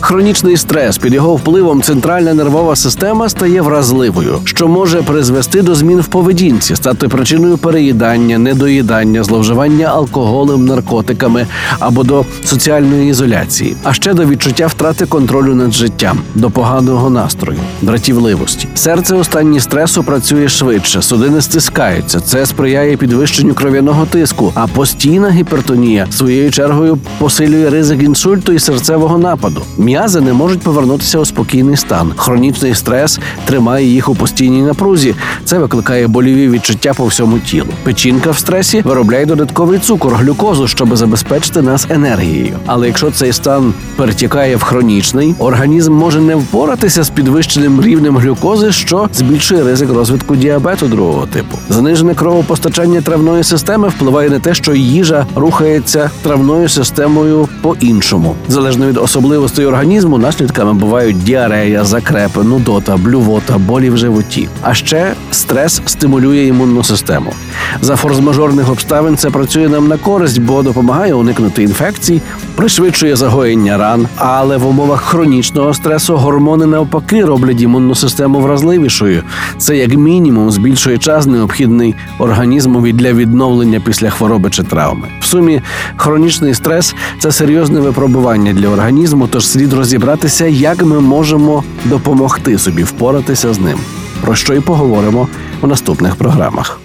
Хронічний стрес під його впливом центральна нервова система стає вразливою, що може призвести до змін в поведінці, стати причиною переїдання, недоїдання, зловживання алкоголем, наркотиками або до соціальної ізоляції, а ще до відчуття втрати контролю над життям, до поганого настрою, дратівливості. Серце у стані стресу працює швидше, судини стискаються. Це сприяє підвищенню кров'яного тиску, а постійна гіпертонія своєю чергою посилює ризик інсульту і серцевого нападу. М'язи не можуть повернутися у спокійний стан. Хронічний стрес тримає їх у постійній напрузі. Це викликає боліві відчуття по всьому тілу. Печінка в стресі виробляє додатковий цукор, глюкозу, щоб забезпечити нас енергією. Але якщо цей стан перетікає в хронічний, організм може не впоратися з підвищеним рівнем глюкози, що збільшує ризик розвитку діабету другого типу. Занижене кровопостачання травної системи впливає на те, що їжа рухається травною системою по-іншому, залежно від особливостей організму, наслідками бувають діарея, закрепи, нудота, блювота, болі в животі. А ще стрес стимулює імунну систему. За форс-мажорних обставин це працює нам на користь, бо допомагає уникнути інфекцій, пришвидшує загоєння ран. Але в умовах хронічного стресу гормони навпаки роблять імунну систему вразливішою. Це як мінімум збільшує час, необхідний організмові для відновлення після хвороби чи травми. В сумі хронічний стрес це серйозне випробування для організму, тож слід розібратися, як ми можемо допомогти собі впоратися з ним. Про що й поговоримо у наступних програмах.